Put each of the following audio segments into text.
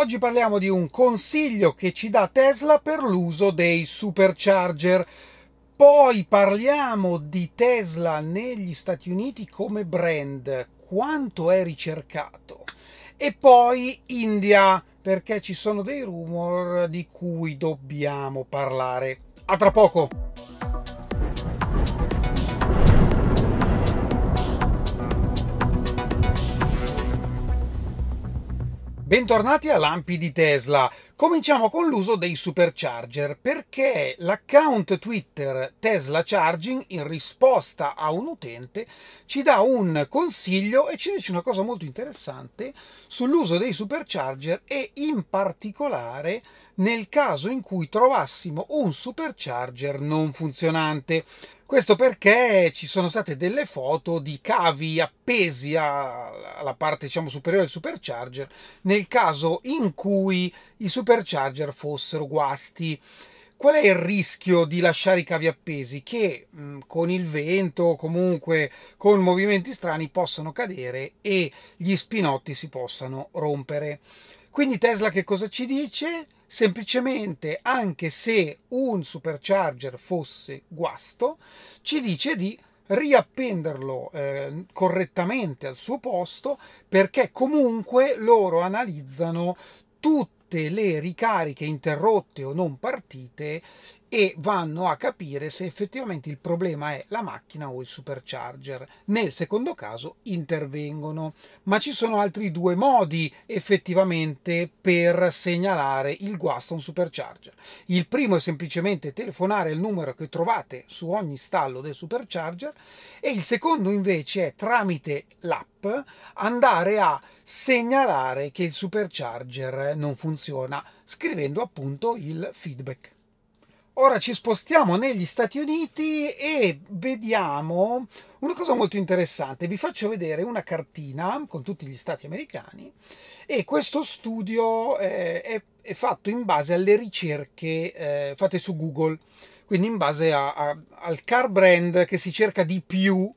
Oggi parliamo di un consiglio che ci dà Tesla per l'uso dei supercharger. Poi parliamo di Tesla negli Stati Uniti come brand, quanto è ricercato. E poi India, perché ci sono dei rumor di cui dobbiamo parlare. A tra poco! Bentornati a Lampi di Tesla. Cominciamo con l'uso dei supercharger perché l'account Twitter Tesla Charging in risposta a un utente ci dà un consiglio e ci dice una cosa molto interessante sull'uso dei supercharger e in particolare nel caso in cui trovassimo un supercharger non funzionante. Questo perché ci sono state delle foto di cavi appesi alla parte diciamo, superiore del supercharger nel caso in cui i supercharger fossero guasti. Qual è il rischio di lasciare i cavi appesi? Che mh, con il vento o comunque con movimenti strani possano cadere e gli spinotti si possano rompere. Quindi Tesla che cosa ci dice? Semplicemente anche se un supercharger fosse guasto, ci dice di riappenderlo eh, correttamente al suo posto perché comunque loro analizzano tutte le ricariche interrotte o non partite e vanno a capire se effettivamente il problema è la macchina o il supercharger. Nel secondo caso intervengono, ma ci sono altri due modi effettivamente per segnalare il guasto a un supercharger. Il primo è semplicemente telefonare il numero che trovate su ogni stallo del supercharger e il secondo invece è tramite l'app andare a segnalare che il supercharger non funziona scrivendo appunto il feedback. Ora ci spostiamo negli Stati Uniti e vediamo una cosa molto interessante. Vi faccio vedere una cartina con tutti gli stati americani e questo studio eh, è, fatto in base alle ricerche eh, fatte su Google, quindi in base a, a, al car brand che si cerca di più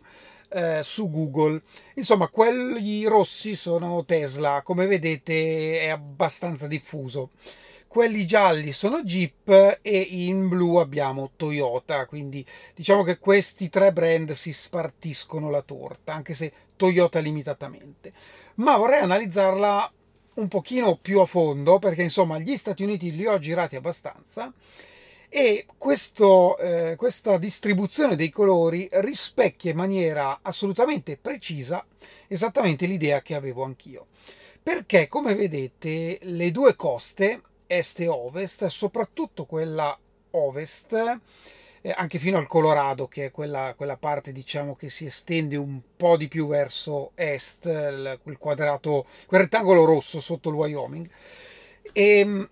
eh, su Google. Insomma, quelli rossi sono Tesla, come vedete è abbastanza diffuso quelli gialli sono Jeep e in blu abbiamo Toyota, quindi diciamo che questi tre brand si spartiscono la torta, anche se Toyota limitatamente. Ma vorrei analizzarla un pochino più a fondo perché insomma gli Stati Uniti li ho girati abbastanza e questo, eh, questa distribuzione dei colori rispecchia in maniera assolutamente precisa esattamente l'idea che avevo anch'io. Perché come vedete le due coste est e ovest, soprattutto quella ovest, eh, anche fino al Colorado, che è quella, quella, parte diciamo che si estende un po' di più verso est, quel quadrato, quel rettangolo rosso sotto il Wyoming. E, ehm,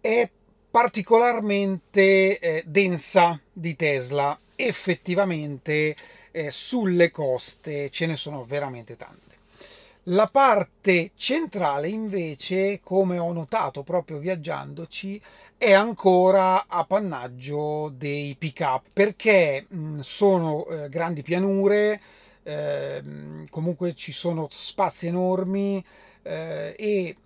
è particolarmente eh, densa di Tesla, effettivamente eh, sulle coste ce ne sono veramente tante. La parte centrale invece, come ho notato proprio viaggiandoci, è ancora appannaggio dei pick-up perché sono eh, grandi pianure, eh, comunque ci sono spazi enormi eh, e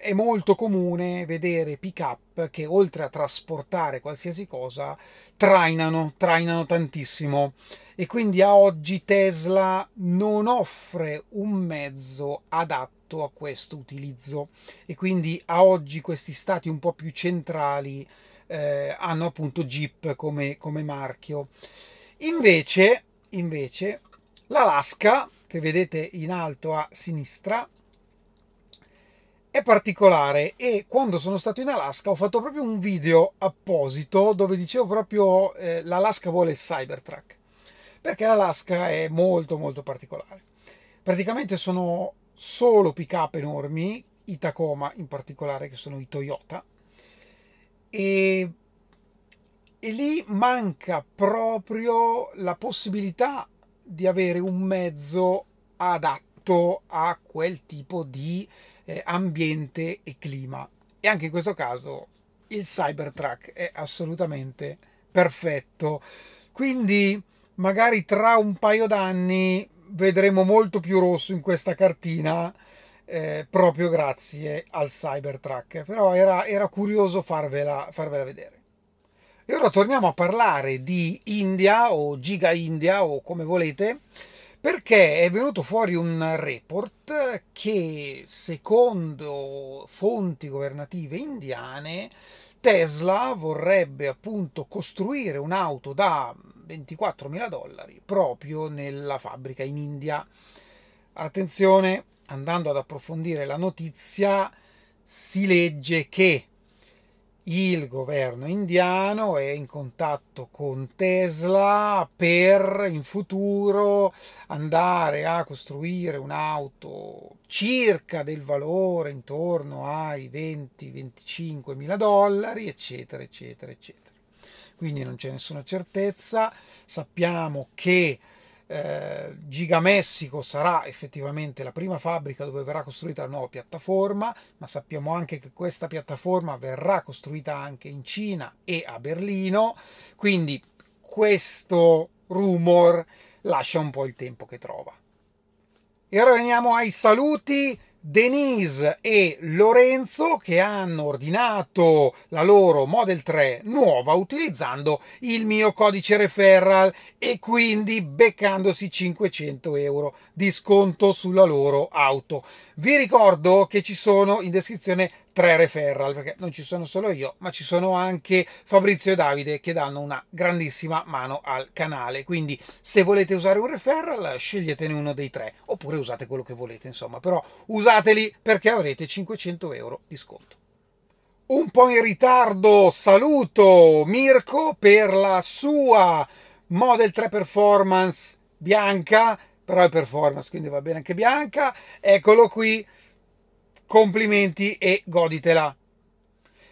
è molto comune vedere pick-up che oltre a trasportare qualsiasi cosa trainano, trainano tantissimo e quindi a oggi Tesla non offre un mezzo adatto a questo utilizzo e quindi a oggi questi stati un po' più centrali eh, hanno appunto Jeep come, come marchio. Invece, invece l'Alaska, che vedete in alto a sinistra, è particolare e quando sono stato in Alaska ho fatto proprio un video apposito dove dicevo proprio eh, l'Alaska vuole il Cybertruck perché l'Alaska è molto molto particolare. Praticamente sono solo pick up enormi i Tacoma in particolare che sono i Toyota e, e lì manca proprio la possibilità di avere un mezzo adatto a quel tipo di eh, ambiente e clima. E anche in questo caso il Cybertruck è assolutamente perfetto. Quindi magari tra un paio d'anni vedremo molto più rosso in questa cartina eh, proprio grazie al Cybertruck. Però era, era curioso farvela, farvela vedere. E ora torniamo a parlare di India o Giga India o come volete, perché è venuto fuori un report che secondo fonti governative indiane Tesla vorrebbe appunto costruire un'auto da 24.000 dollari proprio nella fabbrica in India. Attenzione, andando ad approfondire la notizia, si legge che il governo indiano è in contatto con Tesla per in futuro andare a costruire un'auto circa del valore intorno ai 20-25 mila dollari, eccetera, eccetera, eccetera. Quindi non c'è nessuna certezza. Sappiamo che eh, Giga Messico sarà effettivamente la prima fabbrica dove verrà costruita la nuova piattaforma, ma sappiamo anche che questa piattaforma verrà costruita anche in Cina e a Berlino, quindi questo rumor lascia un po' il tempo che trova. E ora veniamo ai saluti Denise e Lorenzo che hanno ordinato la loro Model 3 nuova utilizzando il mio codice referral e quindi beccandosi 500 euro di sconto sulla loro auto. Vi ricordo che ci sono in descrizione tre referral perché non ci sono solo io ma ci sono anche Fabrizio e Davide che danno una grandissima mano al canale. Quindi se volete usare un referral sceglietene uno dei tre oppure usate quello che volete insomma. Però usateli perché avrete 500 euro di sconto. Un po' in ritardo saluto Mirko per la sua Model 3 Performance bianca però è performance quindi va bene anche bianca. Eccolo qui complimenti e goditela.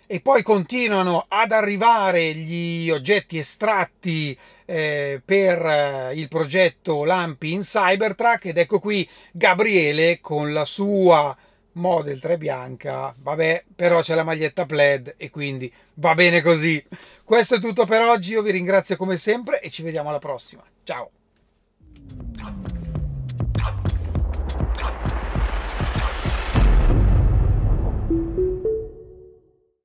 E poi continuano ad arrivare gli oggetti estratti eh, per eh, il progetto Lampi in Cybertruck ed ecco qui Gabriele con la sua Model 3 bianca, vabbè, però c'è la maglietta plaid e quindi va bene così. Questo è tutto per oggi, io vi ringrazio come sempre e ci vediamo alla prossima. Ciao!